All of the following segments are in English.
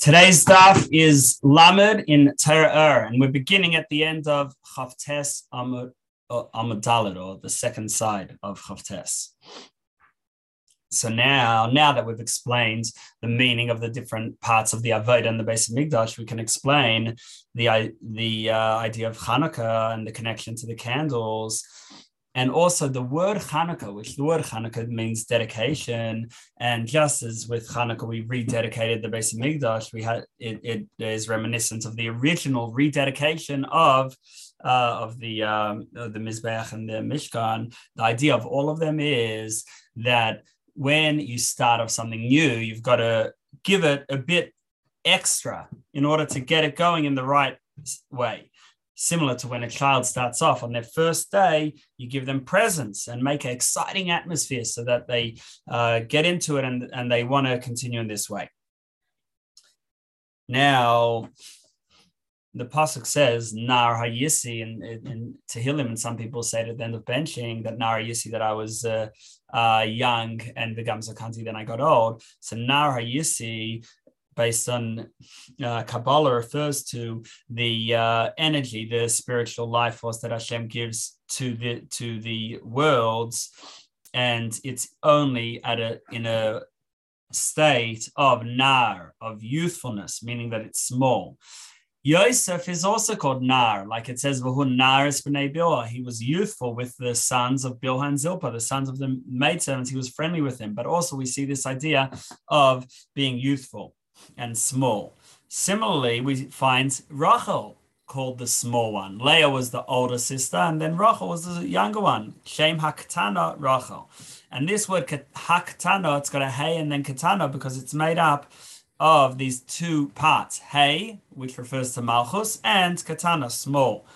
Today's stuff is Lamed in Torah and we're beginning at the end of Chavtes Amud Dalit, or the second side of Chavtes. So now, now that we've explained the meaning of the different parts of the Avodah and the Beis HaMikdash, we can explain the the uh, idea of Hanukkah and the connection to the candles and also the word Hanukkah, which the word Hanukkah means dedication, and just as with Hanukkah we rededicated the Beis HaMikdash, we had it, it is reminiscent of the original rededication of uh, of the um, of the Mizbeach and the Mishkan. The idea of all of them is that when you start off something new, you've got to give it a bit extra in order to get it going in the right way similar to when a child starts off on their first day, you give them presents and make an exciting atmosphere so that they uh, get into it and, and they want to continue in this way. Now, the pasuk says Nar Hayisi and in Tehillim, and some people say at the end of benching that Nar Hayisi that I was uh, uh, young and Vigam Zakanti then I got old. So Nar Hayisi based on uh, Kabbalah refers to the uh, energy, the spiritual life force that Hashem gives to the to the worlds, and it's only at a in a state of nar of youthfulness, meaning that it's small. Yosef is also called Nar, like it says, Nar is He was youthful with the sons of Bilhah and Zilpah, the sons of the maidservants. He was friendly with them. But also, we see this idea of being youthful and small. Similarly, we find Rachel called the small one. Leah was the older sister, and then Rachel was the younger one. Shem Hakatana Rachel. And this word Hakatana, it's got a hey and then katana because it's made up of these two parts. Hey, which refers to Malchus, and katana, small.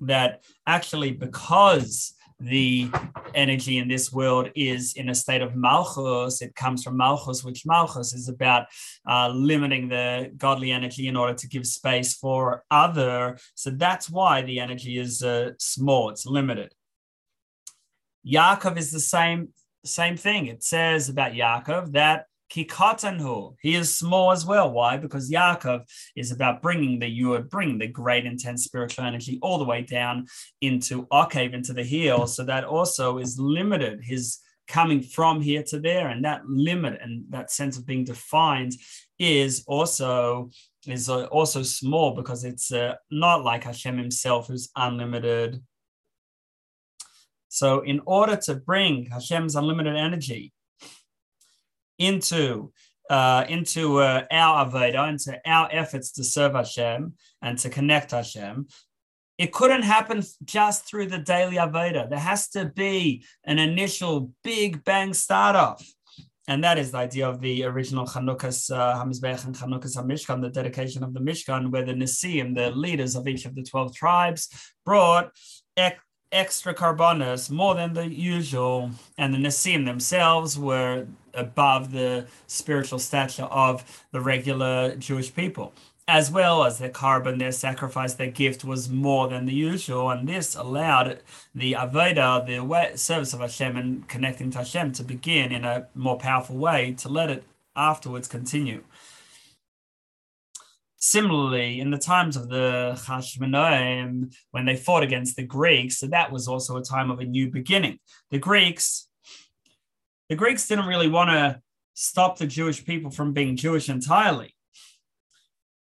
That actually, because the energy in this world is in a state of malchus. It comes from malchus, which malchus is about uh, limiting the godly energy in order to give space for other. So that's why the energy is uh, small. It's limited. Yaakov is the same same thing. It says about Yaakov that Kikatanhu. He is small as well. Why? Because Yaakov is about bringing the Yud, bringing the great intense spiritual energy all the way down into Akav, into the heel. So that also is limited. His coming from here to there, and that limit and that sense of being defined is also is uh, also small because it's uh, not like Hashem Himself, who's unlimited. So, in order to bring Hashem's unlimited energy into uh, into uh, our avodah, into our efforts to serve Hashem and to connect Hashem. It couldn't happen just through the daily avodah. There has to be an initial big bang start off. And that is the idea of the original Chanukas uh, and Chanukas HaMishkan, the dedication of the Mishkan, where the Nesiim, the leaders of each of the 12 tribes, brought extra korbanos, more than the usual, and the Nesiim themselves were above the spiritual stature of the regular Jewish people. As well as their korban, their sacrifice, their gift was more than the usual, and this allowed the Avodah, the service of Hashem, and connecting to Hashem to begin in a more powerful way to let it afterwards continue. Similarly, in the times of the Hashmonaim, when they fought against the Greeks, so that was also a time of a new beginning. The Greeks, the Greeks didn't really want to stop the Jewish people from being Jewish entirely.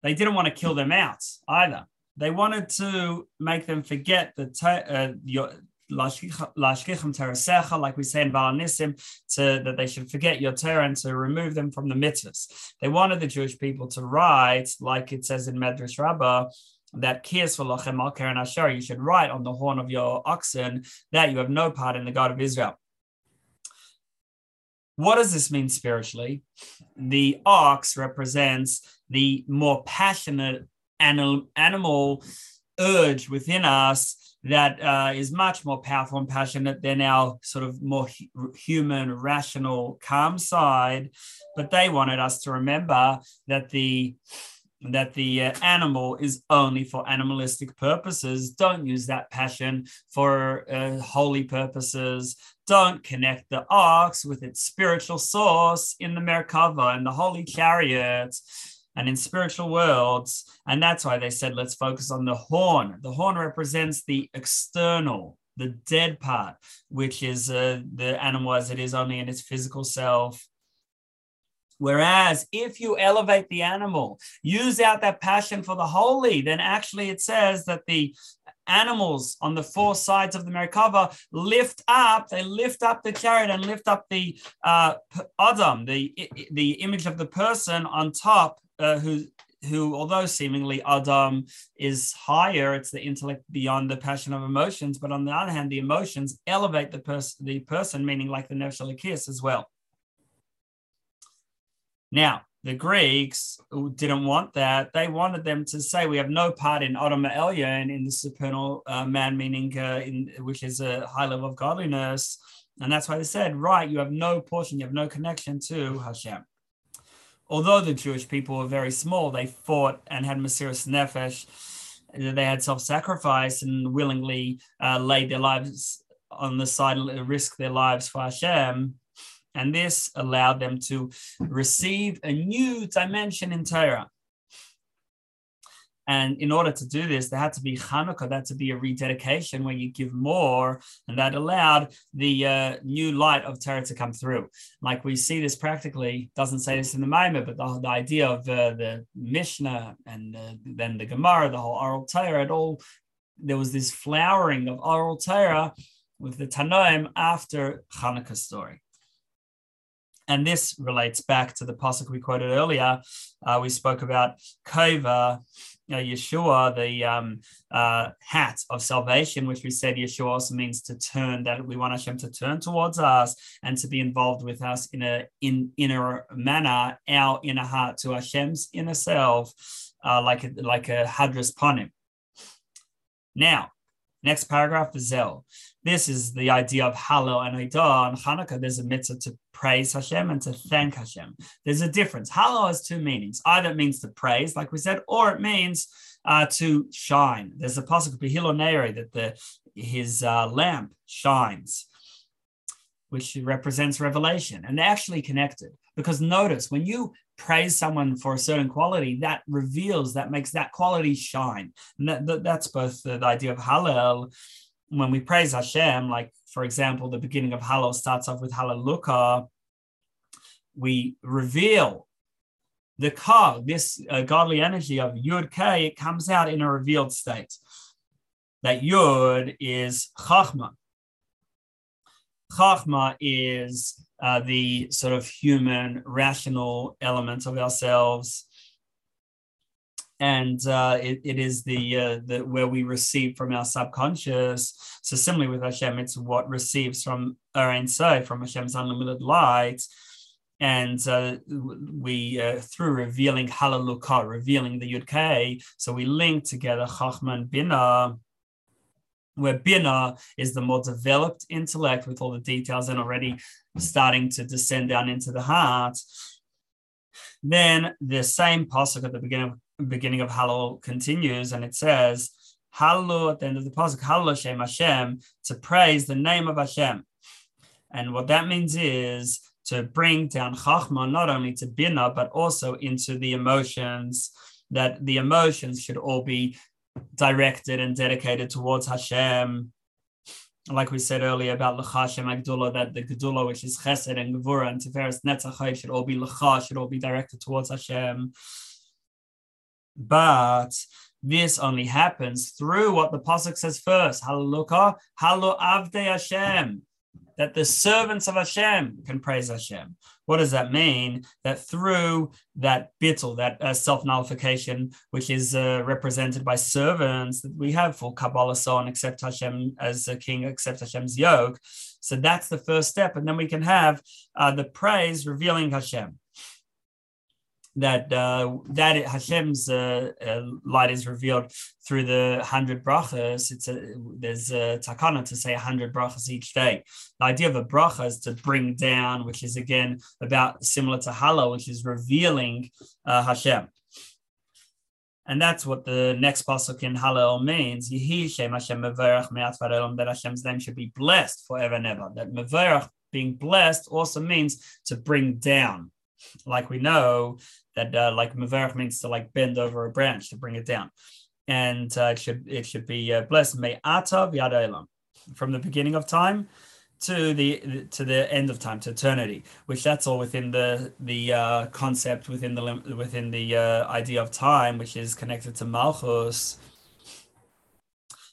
They didn't want to kill them out either. They wanted to make them forget the uh, your, like we say in V'al HaNissim, to that they should forget your Torah and to remove them from the mitzvahs. They wanted the Jewish people to write, like it says in Medrash Rabbah, that kias v'lochem al keren asher, you should write on the horn of your oxen that you have no part in the God of Israel. What does this mean spiritually? The ox represents the more passionate animal urge within us that uh, is much more powerful and passionate than our sort of more hu- human, rational, calm side. But they wanted us to remember that the that the uh, animal is only for animalistic purposes. Don't use that passion for uh, holy purposes. Don't connect the ox with its spiritual source in the Merkava and the holy chariot and in spiritual worlds. And that's why they said, let's focus on the horn. The horn represents the external, the dead part, which is uh, the animal as it is only in its physical self. Whereas if you elevate the animal, use out that passion for the holy, then actually it says that the animals on the four sides of the Merkava lift up, they lift up the chariot and lift up the uh, Adam, the, the image of the person on top, uh, who who, although seemingly Adam is higher, it's the intellect beyond the passion of emotions. But on the other hand, the emotions elevate the person, the person, meaning like the Nefesh as well. Now, the Greeks didn't want that. They wanted them to say we have no part in Adam Elyon in the supernal uh, man, meaning uh, in which is a high level of godliness, and that's why they said, right, you have no portion, you have no connection to Hashem. Although the Jewish people were very small, they fought and had Mesiras Nefesh. They had self-sacrifice and willingly uh, laid their lives on the side, risk their lives for Hashem and this allowed them to receive a new dimension in Torah. And in order to do this, there had to be Hanukkah, that to be a rededication where you give more, and that allowed the uh, new light of Torah to come through. Like we see this practically, doesn't say this in the Maimah, but the, the idea of uh, the Mishnah and then the Gemara, the whole oral Torah, it all there was this flowering of oral Torah with the Tannaim after Hanukkah story. And this relates back to the pasuk we quoted earlier. Uh, we spoke about Kova, you know, Yeshua, the um, uh, hat of salvation, which we said Yeshua also means to turn, that we want Hashem to turn towards us and to be involved with us in a in inner manner, our inner heart to Hashem's inner self, uh, like a, like a hadras panim. Now, next paragraph, Zel. This is the idea of Hallel and Eidah. On Hanukkah, there's a mitzvah to praise Hashem and to thank Hashem. There's a difference. Hallel has two meanings. Either it means to praise, like we said, or it means uh, to shine. There's a Behilo Neri that the his uh, lamp shines, which represents revelation, and they're actually connected. Because notice when you praise someone for a certain quality, that reveals that makes that quality shine. And that, that that's both the, the idea of Hallel when we praise Hashem, like for example, the beginning of Hallel starts off with Hallelujah, we reveal the Ka, this uh, godly energy of Yud K, it comes out in a revealed state. That Yud is Chachma. Chachma is uh, the sort of human, rational elements of ourselves and uh, it, it is the uh, the where we receive from our subconscious. So similarly with Hashem, it's what receives from Ein Sof, from Hashem's unlimited light, and uh, we uh, through revealing Hallelujah, revealing the Yud. So we link together Chachma and Bina. Where Bina is the more developed intellect with all the details and already starting to descend down into the heart, then the same pasuk at the beginning of beginning of Hallel continues and it says, Hallel at the end of the pasuk, Hallel Shem Hashem, to praise the name of Hashem. And what that means is to bring down Chachma not only to Bina, but also into the emotions, that the emotions should all be directed and dedicated towards Hashem. Like we said earlier about L'chashem Agdullah, that the Gedullah, which is Chesed and Gevura and Tiferes Netzachai, should all be L'cha, should all be directed towards Hashem. But this only happens through what the pasuk says first. Hallelujah, Hallo Avdei Hashem. That the servants of Hashem can praise Hashem. What does that mean? That through that bittul, that uh, self nullification, which is uh, represented by servants that we have for Kabbalah, so on, accept Hashem as a king, accept Hashem's yoke. So that's the first step. And then we can have uh, the praise revealing Hashem that uh, that Hashem's uh, uh, light is revealed through the hundred brachas. It's a there's a takana to say hundred brachas each day. The idea of a bracha is to bring down, which is again about similar to Hallel, which is revealing uh, Hashem. And that's what the next pasuk in Hallel means. Yehi Shem Hashem that Hashem's name should be blessed forever and ever. That meverach being blessed also means to bring down like we know that uh, like mevarach means to like bend over a branch to bring it down, and uh, it should it should be uh, blessed. May atav yad from the beginning of time to the to the end of time to eternity which that's all within the the uh, concept within the within the uh, idea of time which is connected to malchus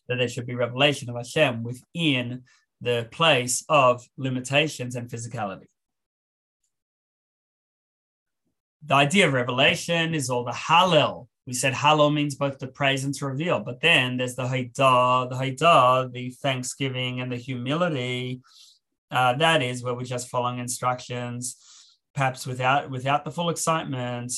that there should be revelation of Hashem within the place of limitations and physicality the idea of revelation is all the hallel we said Hallel means both to praise and to reveal, but then there's the Haidah, the Haidah, the thanksgiving and the humility. Uh, that is where we're just following instructions, perhaps without without the full excitement.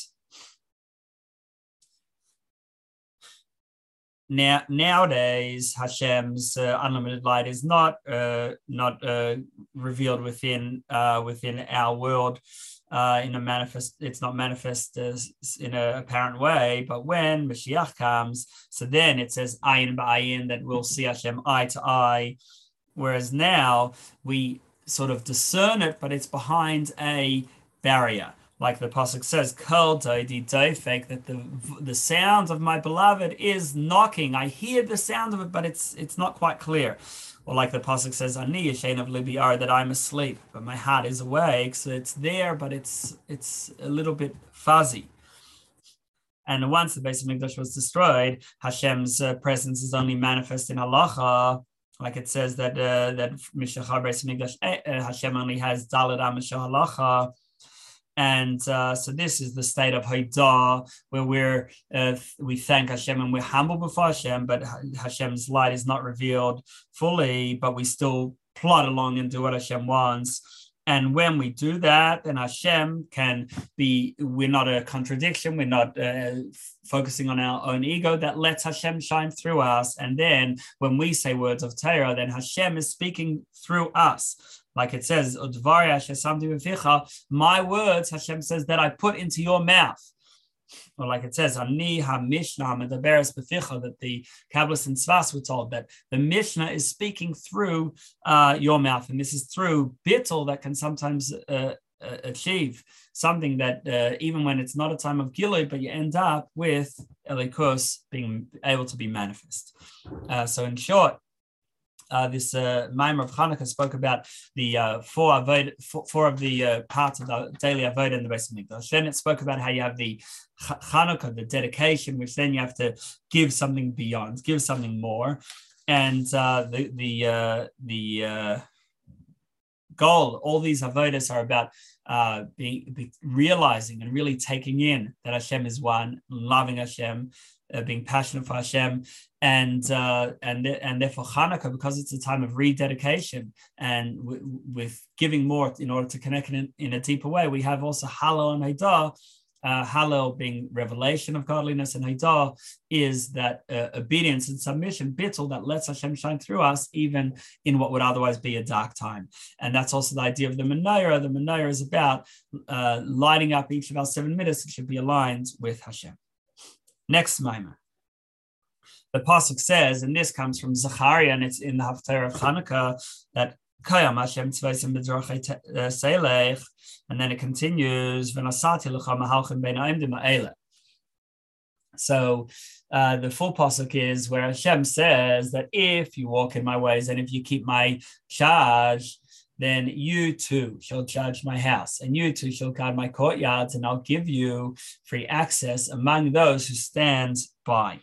Now nowadays, Hashem's uh, unlimited light is not uh, not uh, revealed within uh, within our world uh, in a manifest, it's not manifest as in an apparent way, but when Mashiach comes, so then it says ayin ba'ayin that we'll see Hashem eye to eye. Whereas now we sort of discern it, but it's behind a barrier. Like the Pasuk says, Kol doidi fake that the the sound of my beloved is knocking. I hear the sound of it, but it's it's not quite clear. Or like the pasuk says, "Ani yashen of libiar," that I'm asleep, but my heart is awake. So it's there, but it's it's a little bit fuzzy. And once the Beis HaMikdash was destroyed, Hashem's uh, presence is only manifest in halacha, like it says that uh, that Mishachar Beis Mikdash eh, uh, Hashem only has Dalad Amashah halacha and uh, so this is the state of Haidah, where we're uh, we thank Hashem and we're humble before Hashem, but Hashem's light is not revealed fully, but we still plod along and do what Hashem wants. And when we do that, then Hashem can be, we're not a contradiction, we're not uh, focusing on our own ego, that lets Hashem shine through us. And then when we say words of Torah, then Hashem is speaking through us like it says, my words, Hashem says, that I put into your mouth. Or like it says, Ani Mishnah HaMishnah that the Kabbalists and Svas were told that the Mishnah is speaking through uh, your mouth. And this is through bittul that can sometimes uh, uh, achieve something that uh, even when it's not a time of Gilu, but you end up with Elikus being able to be manifest. Uh, so in short, uh, this uh, Maimer of Hanukkah spoke about the uh, four, avoid, four, four, of the uh, parts of the daily avodah in the Beis Hamikdash. Then it spoke about how you have the Hanukkah, the dedication, which then you have to give something beyond, give something more, and uh, the the uh, the uh, goal. All these avodas are about uh, being be realizing and really taking in that Hashem is one, loving Hashem, uh, being passionate for Hashem, and uh, and and therefore Hanukkah, because it's a time of rededication and w- with giving more in order to connect in, in a deeper way, we have also Hallel and Haidah. Uh, Hallel being revelation of godliness, and Haidah is that uh, obedience and submission, bittul that lets Hashem shine through us, even in what would otherwise be a dark time. And that's also the idea of the Menorah. The Menorah is about uh, lighting up each of our seven middos. It should be aligned with Hashem. Next Maimah. The Pasuk says, and this comes from Zechariah, and it's in the Haftarah of Hanukkah, that Kayam Hashem Tzvaisim Selech, and then it continues, Aimdim So uh, the full pasuk is where Hashem says that if you walk in my ways and if you keep my charge, then you too shall judge my house, and you too shall guard my courtyards, and I'll give you free access among those who stand by.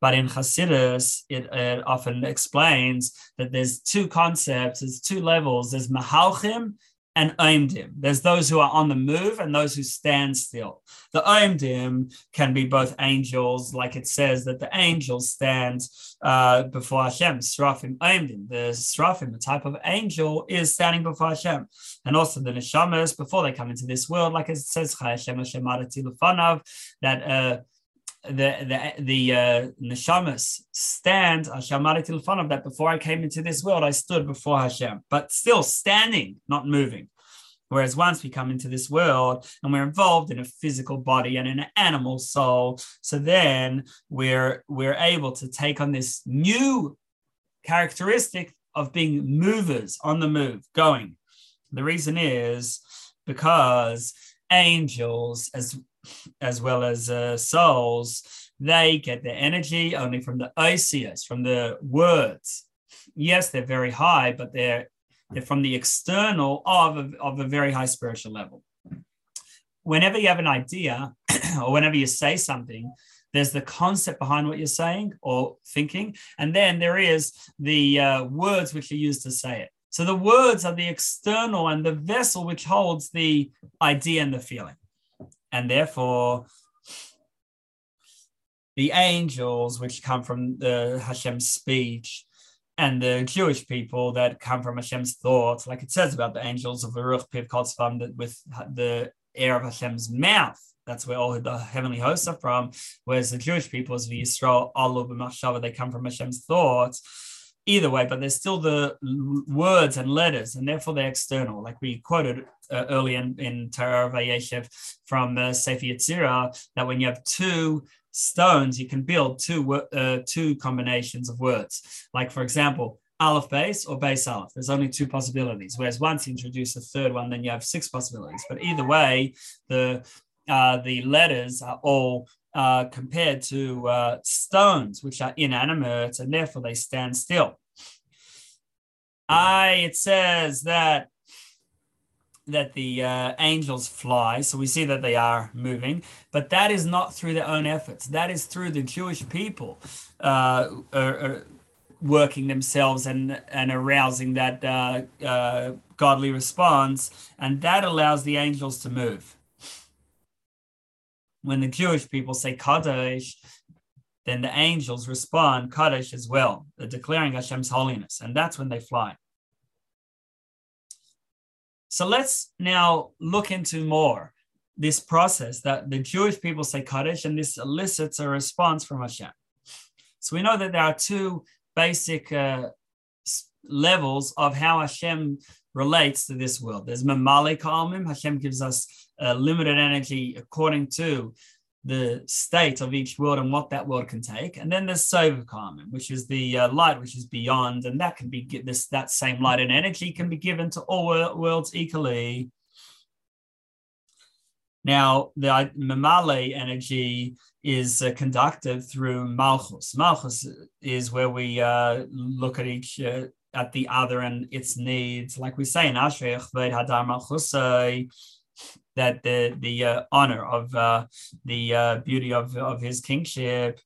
But in Hasidus, it, it often explains that there's two concepts, there's two levels. There's Mahalchim and Oimdim. There's those who are on the move and those who stand still. The Oimdim can be both angels, like it says that the angels stand uh, before Hashem, Srafim Oimdim. The Srafim, the type of angel, is standing before Hashem. And also the Neshamas, before they come into this world, like it says, that uh, the the the uh, neshamas stand Hashamari of that before I came into this world I stood before Hashem, but still standing, not moving. Whereas once we come into this world and we're involved in a physical body and an animal soul, so then we're we're able to take on this new characteristic of being movers on the move, going. The reason is because angels as as well as uh, souls, they get their energy only from the osias, from the words. Yes, they're very high, but they're they're from the external of a, of a very high spiritual level. Whenever you have an idea or whenever you say something, there's the concept behind what you're saying or thinking, and then there is the uh, words which are used to say it. So the words are the external and the vessel which holds the idea and the feeling. And therefore, the angels which come from the Hashem's speech and the Jewish people that come from Hashem's thoughts, like it says about the angels of Baruch Piv Kotzvam, that with the air of Hashem's mouth, that's where all the heavenly hosts are from. Whereas the Jewish people, as the Yisrael, Allah, Machshava, they come from Hashem's thoughts. Either way, but there's still the words and letters, and therefore they're external. Like we quoted uh, early in, in Torah Vayeshev from uh, Sefer Yetzirah, that when you have two stones, you can build two uh, two combinations of words. Like for example, Aleph Beis or Beis Aleph. There's only two possibilities. Whereas once you introduce a third one, then you have six possibilities. But either way, the uh, the letters are all uh, compared to uh, stones, which are inanimate, and therefore they stand still. I it says that that the uh, angels fly. So we see that they are moving, but that is not through their own efforts. That is through the Jewish people uh, are, are working themselves and, and arousing that uh, uh, godly response. And that allows the angels to move. When the Jewish people say Kadosh, then the angels respond Kadosh as well, They're declaring Hashem's holiness. And that's when they fly. So let's now look into more this process that the Jewish people say Kaddish, and this elicits a response from Hashem. So we know that there are two basic uh, levels of how Hashem relates to this world. There's Mamalik Almim, Hashem gives us uh, limited energy according to the state of each world and what that world can take. And then there's Sovev Karman, which is the uh, light which is beyond, and that can be this that same light and energy can be given to all worlds equally. Now, the Mamale energy is uh, conducted through Malchus. Malchus is where we uh, look at each uh, at the other and its needs, like we say in Ashrei Hadar Malchusai that the the uh, honor of uh, the uh, beauty of, of his kingship.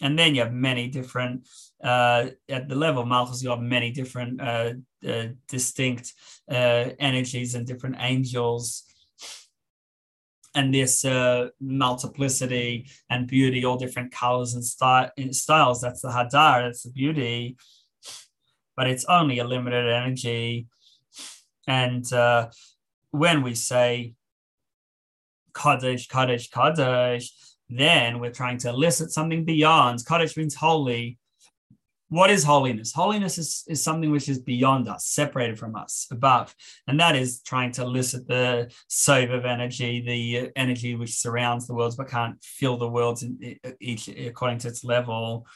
And then you have many different uh, at the level of Malchus you have many different uh, uh, distinct energies and different angels. And this multiplicity and beauty all different colors and sty- styles that's the hadar that's the beauty. But it's only a limited energy. And when we say Kaddish, Kaddish, Kaddish, then we're trying to elicit something beyond. Kaddish means holy. What is holiness? Holiness is, is something which is beyond us, separated from us, above. And that is trying to elicit the sovev energy, the energy which surrounds the worlds but can't fill the worlds in, each according to its level.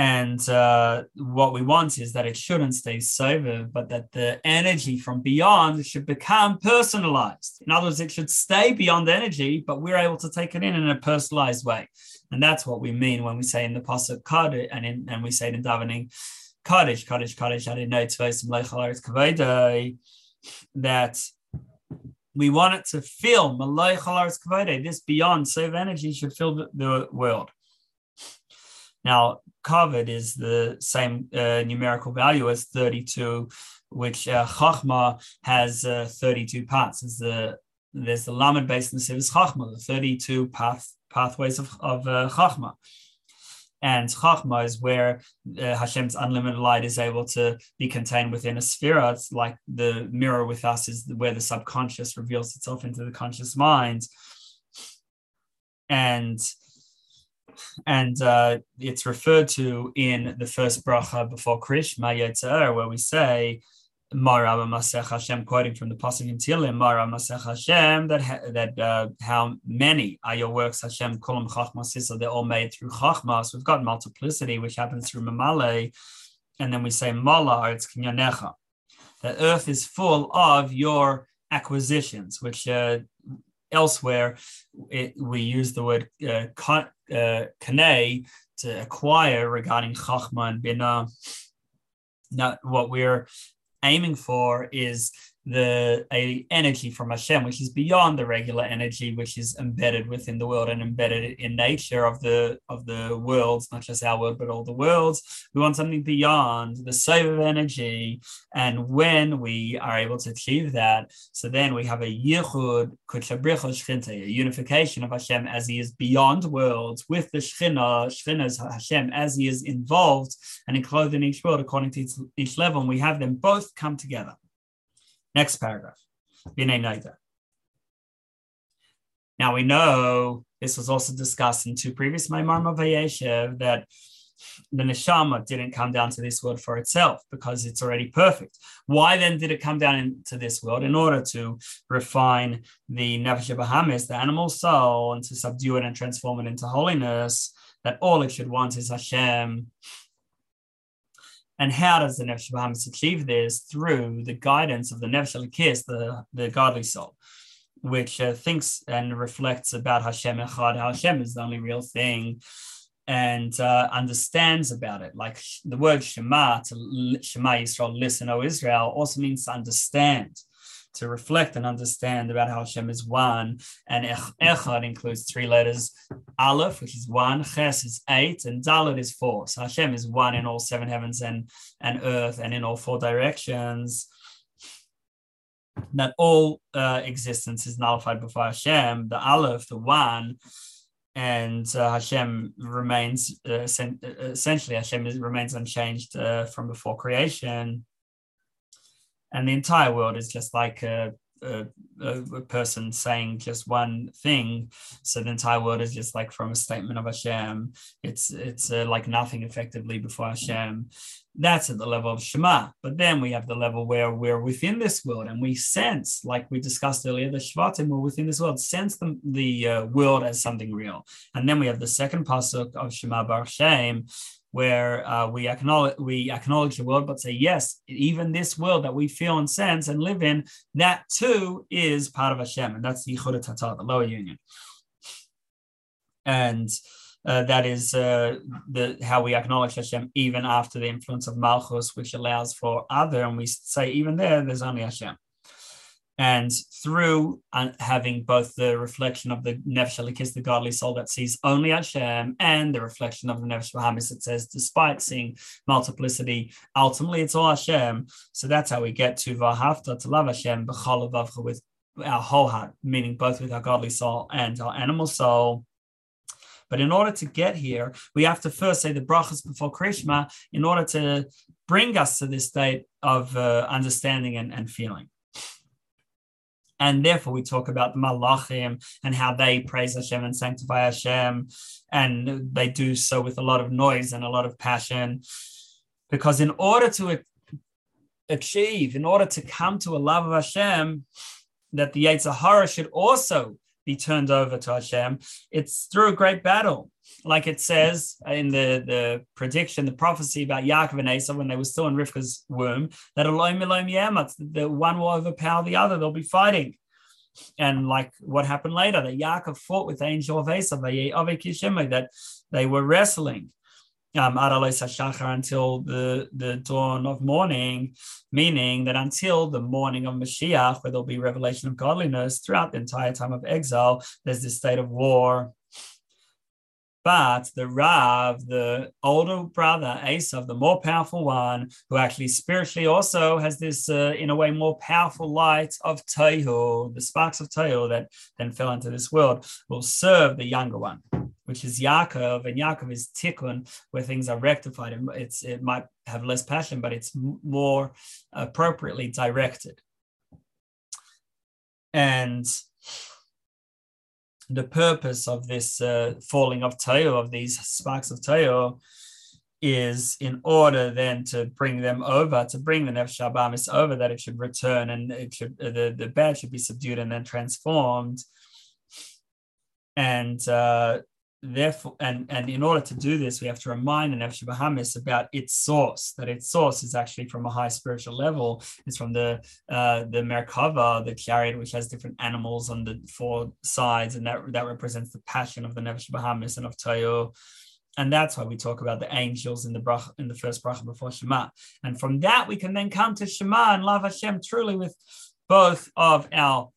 And uh, what we want is that it shouldn't stay sovev, but that the energy from beyond should become personalized. In other words, it should stay beyond energy, but we're able to take it in in a personalized way. And that's what we mean when we say in the Pasuk Kaddish, and, in, and we say it in davening, Kaddish, Kaddish, Kaddish, that we want it to fill this beyond sovev energy should fill the world. Now, Kavod is the same uh, numerical value as 32, which uh, Chachma has uh, 32 parts. There's the, there's the Lamed based in the Sivis Chachma, the 32 path, pathways of, of uh, Chachma. And Chachma is where uh, Hashem's unlimited light is able to be contained within a sphere. It's like the mirror with us is where the subconscious reveals itself into the conscious mind. And and uh, it's referred to in the first bracha before Krish, Mayetzer, where we say, Mara Masech Hashem, quoting from the Pasuk in Tehillim, Mara Masech Hashem, that that uh, how many are your works, Hashem, Kulam Chachma so they're all made through Chachma. So we've got multiplicity, which happens through Mamale, and then we say Mala, it's Kinyanecha. The earth is full of your acquisitions, which uh, elsewhere it, we use the word uh, uh, to acquire regarding chachma and bina. Now, what we're aiming for is the a energy from Hashem, which is beyond the regular energy, which is embedded within the world and embedded in nature of the of the worlds, not just our world, but all the worlds. We want something beyond the sovev energy. And when we are able to achieve that, so then we have a yichud, a unification of Hashem as he is beyond worlds with the Shechina, Shechina's Hashem as he is involved and enclosed in each world according to each, each level. And we have them both come together. Next paragraph. Now we know this was also discussed in two previous Maimar Vayeshev that the neshama didn't come down to this world for itself because it's already perfect. Why then did it come down into this world? In order to refine the nefesh bahamis, the animal soul, and to subdue it and transform it into holiness. That all it should want is Hashem and how does the Nefesh Bahamis achieve this? Through the guidance of the Nefesh Elikis, the, the godly soul, which uh, thinks and reflects about Hashem Echad, Hashem is the only real thing, and uh, understands about it. Like the word Shema, to Shema Israel, listen, O Israel, also means to understand to reflect and understand about how Hashem is one. And Echad includes three letters Aleph, which is one, Ches is eight, and Dalet is four. So Hashem is one in all seven heavens and, and earth and in all four directions. That all uh, existence is nullified before Hashem, the Aleph, the one, and uh, Hashem remains uh, essentially Hashem is, remains unchanged uh, from before creation and the entire world is just like a, a, a, person saying just one thing. So the entire world is just like from a statement of Hashem. It's it's uh, like nothing effectively before Hashem. That's at the level of Shema. But then we have the level where we're within this world and we sense, like we discussed earlier, the Shvatim were within this world, sense the, the uh, world as something real. And then we have the second pasuk of Shema Baruch Shem, where uh, we acknowledge we acknowledge the world, but say yes, even this world that we feel and sense and live in, that too is part of Hashem, and that's the Yichud Tata, the lower union, and uh, that is uh, the how we acknowledge Hashem even after the influence of Malchus, which allows for other, and we say even there, there's only Hashem. And through uh, having both the reflection of the Nefesh Elikis, the godly soul that sees only Hashem, and the reflection of the Nefesh Bahamis that says, despite seeing multiplicity, ultimately it's all Hashem. So that's how we get to Vahafta, to love Hashem, B'chol with our whole heart, meaning both with our godly soul and our animal soul. But in order to get here, we have to first say the brachas before Krishma in order to bring us to this state of uh, understanding and, and feeling. And therefore, we talk about the Malachim and how they praise Hashem and sanctify Hashem. And they do so with a lot of noise and a lot of passion. Because in order to achieve, in order to come to a love of Hashem, that the Yetzer Hara should also be turned over to Hashem, it's through a great battle. Like it says in the, the prediction, the prophecy about Yaakov and Esau when they were still in Rivka's womb, that Elohim Elohim the one will overpower the other, they'll be fighting. And like what happened later, that Yaakov fought with the angel of Esau, that they were wrestling um, until the, the dawn of morning, meaning that until the morning of Mashiach, where there'll be revelation of godliness throughout the entire time of exile, there's this state of war. But the Rav, the older brother, Esav, the more powerful one, who actually spiritually also has this, uh, in a way, more powerful light of Tehu, the sparks of Tehu that then fell into this world, will serve the younger one, which is Yaakov. And Yaakov is Tikkun, where things are rectified. It's, it might have less passion, but it's more appropriately directed. And the purpose of this uh, falling of Tehu, of these sparks of Tehu, is in order then to bring them over, to bring the Nefesh Bahamis over, that it should return and it should uh, the, the bad should be subdued and then transformed. And uh, therefore, and, and in order to do this, we have to remind the Nefesh Bahamis about its source, that its source is actually from a high spiritual level. It's from the uh, the Merkava, the chariot, which has different animals on the four sides, and that, that represents the passion of the Bahamis and of Tehu. And that's why we talk about the angels in the brach, in the first bracha before Shema. And from that, we can then come to Shema and love Hashem truly with both of our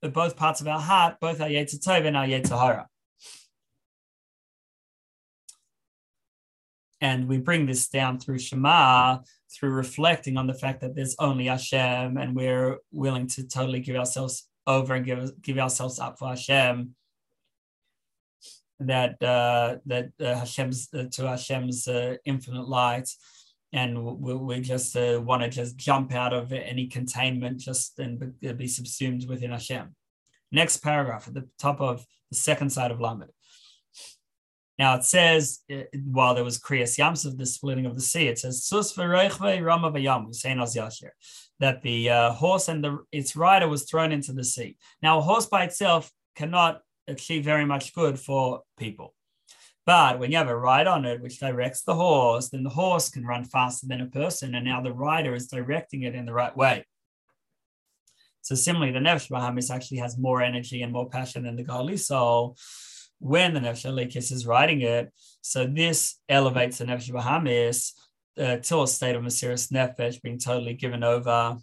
both parts of our heart, both our Yetzer and our Yetzer. And we bring this down through Shema, through reflecting on the fact that there's only Hashem, and we're willing to totally give ourselves over and give give ourselves up for Hashem. That uh, that uh, Hashem's uh, to Hashem's uh, infinite light, and we, we just uh, want to just jump out of any containment, just and be subsumed within Hashem. Next paragraph at the top of the second side of Lamed. Now it says, uh, while there was Kriyas Yamsuf, the splitting of the sea, it says, Sus Rama that the uh, horse and the, its rider was thrown into the sea. Now, a horse by itself cannot achieve very much good for people. But when you have a rider on it, which directs the horse, then the horse can run faster than a person. And now the rider is directing it in the right way. So similarly, the Nefesh Bahamis actually has more energy and more passion than the Godly soul when the Nefesh is writing it. So this elevates the Nefesh Bahamis uh, to a state of Mesiris Nefesh, being totally given over.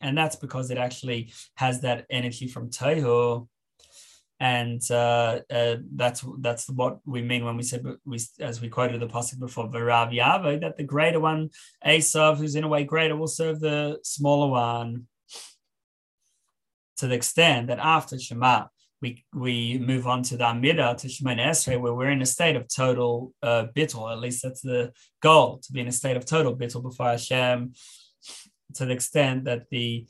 And that's because it actually has that energy from Tehu. And uh, uh, that's that's what we mean when we said we, as we quoted the pasuk before, Varav Yavo, that the greater one, Esav, who's in a way greater, will serve the smaller one. To the extent that after Shema, we we move on to the Amida to Shemoneh Esrei, where we're in a state of total uh, bittul. At least that's the goal to be in a state of total bittul before Hashem, to the extent that the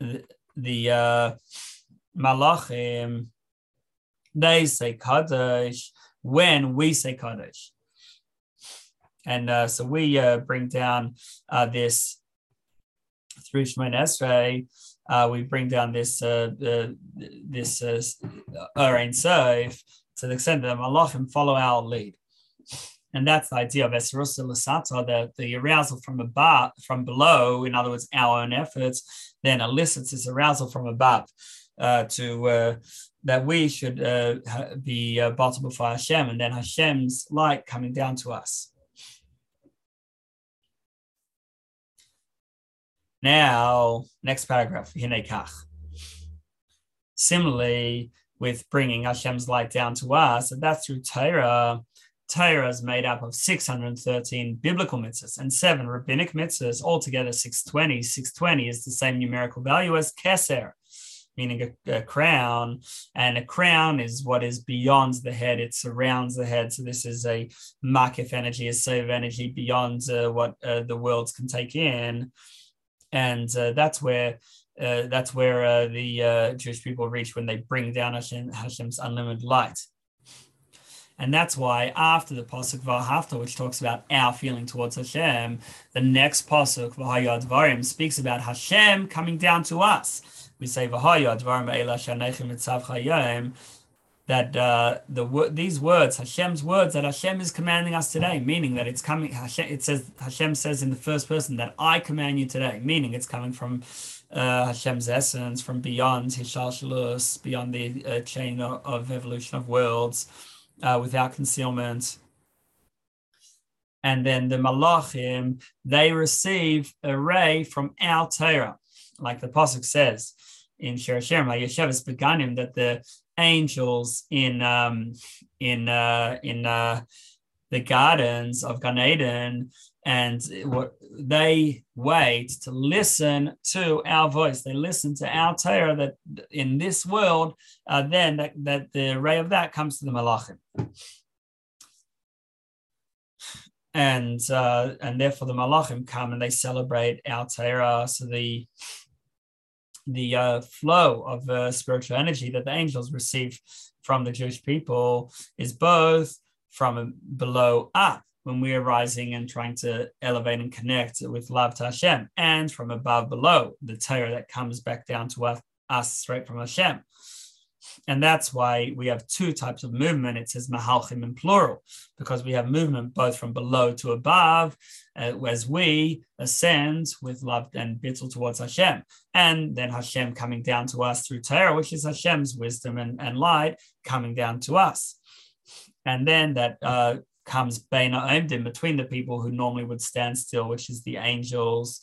the, the uh, malachim they say kadosh when we say kadosh, and uh, so we uh, bring down uh, this through Shemoneh Esrei uh, we bring down this uh, this uh, Sof to the extent that Malachim follow our lead. And that's the idea of Esrusa Lasata, the arousal from above, from below, in other words, our own efforts, then elicits this arousal from above uh, to uh, that we should uh, be uh, batel before Hashem, and then Hashem's light coming down to us. Now, next paragraph, Hinekach. Similarly, with bringing Hashem's light down to us, and that's through Torah. Torah is made up of 613 biblical mitzvahs and seven rabbinic mitzvahs, altogether 620. 620 is the same numerical value as Keser, meaning a, a, crown. And a crown is what is beyond the head, it surrounds the head. So this is a makif energy, a sovev energy beyond uh, what uh, the worlds can take in and uh, that's where uh, that's where uh, the Jewish people reach when they bring down Hashem, Hashem's unlimited light. And that's why after the pasuk Vahafta, which talks about our feeling towards Hashem, the next pasuk Vahayad Varim speaks about Hashem coming down to us. We say Vahayad Varim Eila Shanechem Etzav Chayim that uh, the these words, Hashem's words, that Hashem is commanding us today, meaning that it's coming. Hashem, it says Hashem says in the first person that I command you today, meaning it's coming from uh, Hashem's essence, from beyond Hishtalshelus, beyond the uh, chain of, of, evolution of worlds, uh, without concealment. And then the Malachim, they receive a ray from our Torah, like the pasuk says in Shir HaShirim, Yeshevis Beganim, that the angels in um, in uh, in uh, the gardens of Gan Eden, and what they wait to listen to our voice. They listen to our Torah that in this world, uh, then that, that the ray of that comes to the Malachim. And uh, and therefore the Malachim come and they celebrate our Torah. So the the uh, flow of uh, spiritual energy that the angels receive from the Jewish people is both from below up when we are rising and trying to elevate and connect with love to Hashem, and from above below the Torah that comes back down to us, us straight from Hashem. And that's why we have two types of movement. It says mahalchim in plural, because we have movement both from below to above, uh, as we ascend with love and bittul towards Hashem. And then Hashem coming down to us through Torah, which is Hashem's wisdom and, and light coming down to us. And then that uh, comes Beina in between the people who normally would stand still, which is the angels.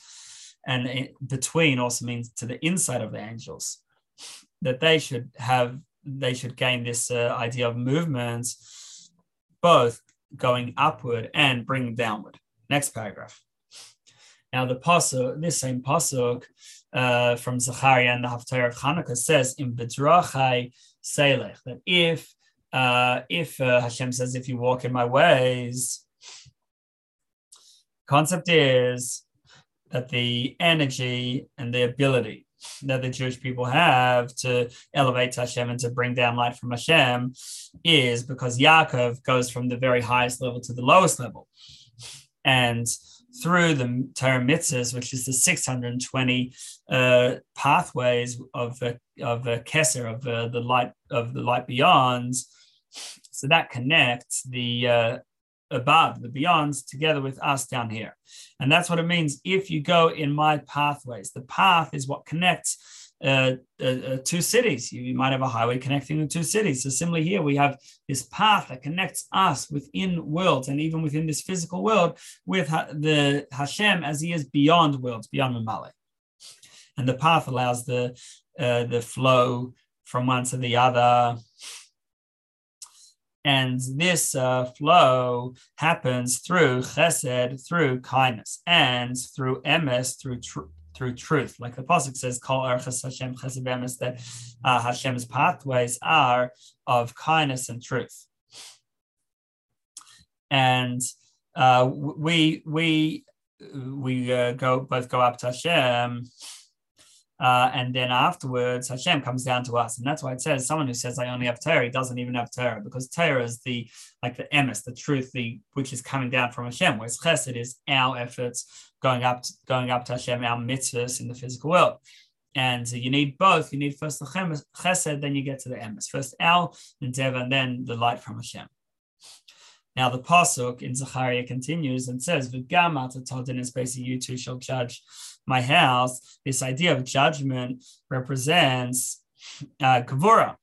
And between also means to the inside of the angels that they should have they should gain this uh, idea of movements both going upward and bringing downward. Next paragraph. Now the pasuk this same pasuk uh, from Zechariah and the Haftarah of Hanukkah says in Bedrachai Selech that if uh, if uh, Hashem says if you walk in my ways, concept is that the energy and the ability that the Jewish people have to elevate to Hashem and to bring down light from Hashem is because Yaakov goes from the very highest level to the lowest level. And through the Torah mitzvahs, which is the 620 uh, pathways of uh, of Kesser, of the light of the light beyond, so that connects the uh, above, the beyonds, together with us down here. And that's what it means. If you go in my pathways, the path is what connects uh, uh, uh, two cities. You might have a highway connecting the two cities. So similarly here, we have this path that connects us within worlds and even within this physical world with ha- the Hashem as he is beyond worlds, beyond Mamale. And the path allows the uh, the flow from one to the other and this uh, flow happens through chesed, through kindness, and through emes, through through truth. Like the pasuk says, "Kol orchos Hashem chesed emes," that uh, Hashem's pathways are of kindness and truth. And uh, we we we uh, go both go up to Hashem uh, and then afterwards, Hashem comes down to us. And that's why it says someone who says, I only have Torah, doesn't even have Torah, because Torah is the like the emes, the truth, the which is coming down from Hashem, whereas chesed is our efforts going up going up to Hashem, our mitzvahs in the physical world. And you need both. You need first the chesed, then you get to the emes. First our endeavor, and then the light from Hashem. Now the pasuk in Zechariah continues and says, "V'gam atatodin is basically you two shall judge my house." This idea of judgment represents uh, gevura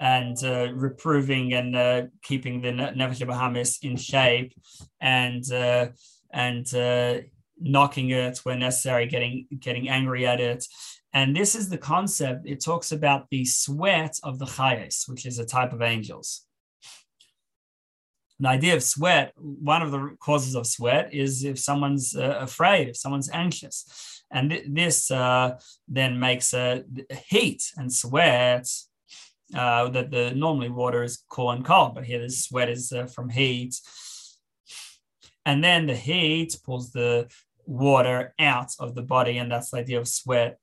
and uh, reproving and uh, keeping the nefesh Bahamis in shape and uh, and uh, knocking it when necessary, getting getting angry at it. And this is the concept. It talks about the sweat of the chayes, which is a type of angels the idea of sweat, one of the causes of sweat is if someone's uh, afraid, if someone's anxious. And th- this uh, then makes a heat and sweat uh, that the normally water is cool and cold, but here the sweat is uh, from heat. And then the heat pulls the water out of the body, and that's the idea of sweat.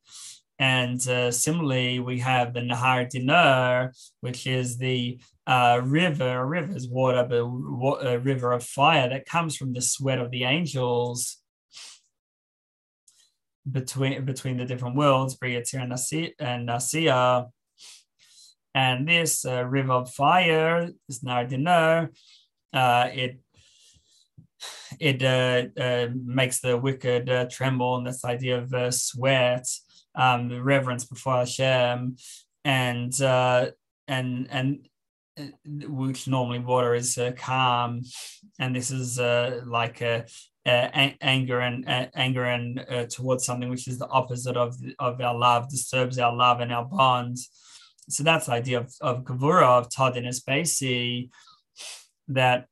And uh, similarly, we have the Nahar Dinur, which is the uh, river, a river is water, but river of fire that comes from the sweat of the angels between between the different worlds, Briyatir and Nasiya. And this uh, river of fire, this Nahar Dinur, uh, it it uh, uh, makes the wicked tremble, and this idea of sweat um, reverence before Hashem, and uh, and and uh, which normally water is uh, calm, and this is uh, like a, a, anger and anger and uh, towards something which is the opposite of of our love, disturbs our love and our bonds. So that's the idea of of gavura of tadinus basi, that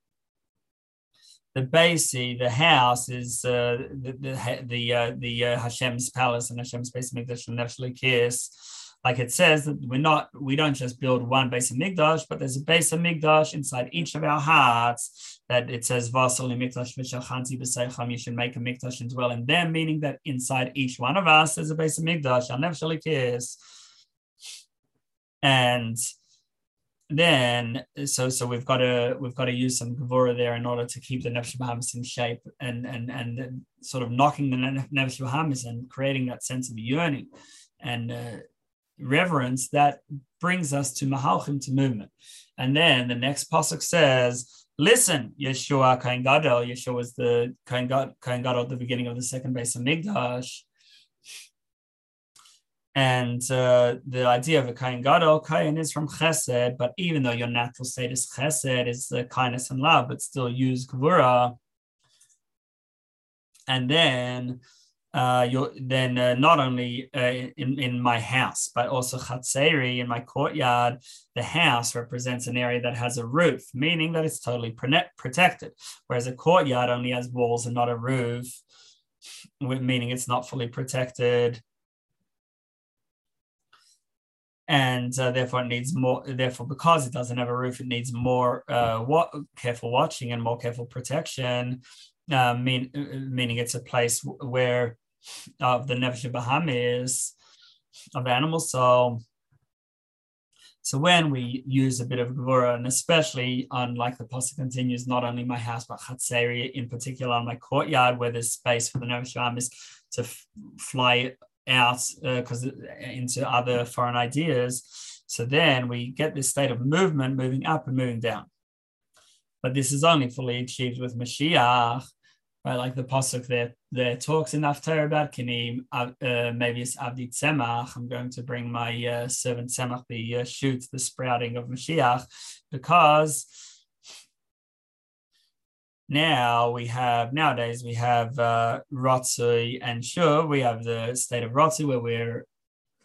the Basi, the house, is uh, the the the, uh, the uh, Hashem's palace and Hashem's Beis Mikdash and Nefesh Kiss. Like it says that we're not, we don't just build one Beis Mikdash, but there's a Beis HaMikdash inside each of our hearts. That it says Vasali Mikdash v'Shachanti b'Seicham. You should make a Mikdash and dwell in them, meaning that inside each one of us there's a Beis HaMikdash. Al Nefesh Kiss. And then so so we've got to we've got to use some gavura there in order to keep the nefesh in shape and and and sort of knocking the nefesh and creating that sense of yearning and uh, reverence that brings us to mahalchim to movement. And then the next pasuk says, "Listen, Yeshua Kohen Gadol. Yeshua was the Kohen Gadol at the beginning of the second Beis HaMikdash." And uh, the idea of a Kohen Gadol, Kohen is from Chesed, but even though your natural state is Chesed, is the kindness and love, but still use Gvura. And then uh, you then uh, not only uh, in, in my house, but also chatzeri in my courtyard. The house represents an area that has a roof, meaning that it's totally protected, whereas a courtyard only has walls and not a roof, meaning it's not fully protected. And uh, therefore, it needs more. Therefore, because it doesn't have a roof, it needs more uh, what, careful watching and more careful protection. Uh, mean, meaning it's a place where of the Nefesh Bahamis of animal soul. So when we use a bit of Gvura, and especially on, like the Pasuk continues, not only my house, but Chatzeri, in particular on my courtyard, where there's space for the Nefesh to f- fly out because uh, into other foreign ideas. So then we get this state of movement, moving up and moving down. But this is only fully achieved with Mashiach, right? Like the pasuk there, there talks in Haftarah about Kinim, uh, maybe it's Avdi Tzemach. I'm going to bring my uh, servant Tzemach, the uh, shoot, the sprouting of Mashiach, because now we have nowadays we have uh, Ratzui and Shuv. We have the state of Ratzui where we're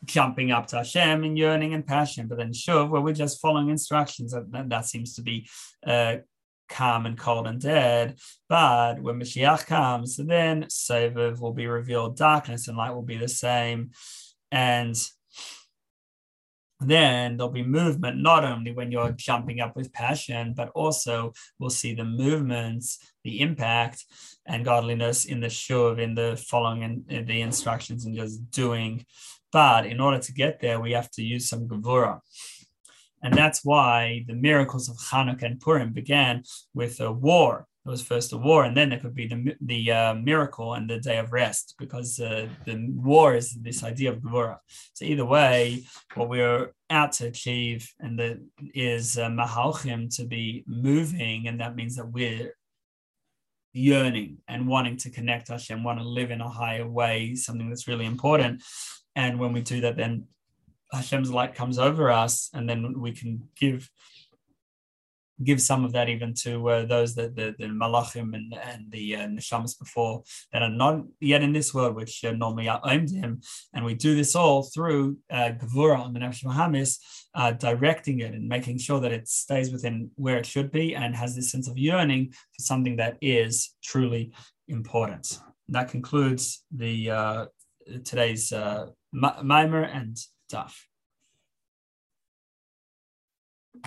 jumping up to Hashem in yearning and passion, but then Shuv where we're just following instructions. That, that seems to be uh, calm and cold and dead. But when Mashiach comes, then Sovev will be revealed, darkness and light will be the same. And then there'll be movement not only when you're jumping up with passion, but also we'll see the movements, the impact, and godliness in the shuv, in the following in, uh, the instructions and just doing. But in order to get there, we have to use some gevura. And that's why the miracles of Hanukkah and Purim began with a war. It was first the war, and then there could be the, the uh, miracle and the day of rest, because uh, the war is this idea of Gevurah. So either way, what we're out to achieve and that is uh, Mahalchim to be moving, and that means that we're yearning and wanting to connect Hashem, want to live in a higher way, something that's really important. And when we do that, then Hashem's light comes over us, and then we can give give some of that even to uh, those that the, the malachim and, and the uh, before that are not yet in this world, which uh, normally are omdim. And we do this all through uh, Gevura on the Nefesh Bahamis, uh, directing it and making sure that it stays within where it should be and has this sense of yearning for something that is truly important. that concludes the uh, today's uh, and stuff.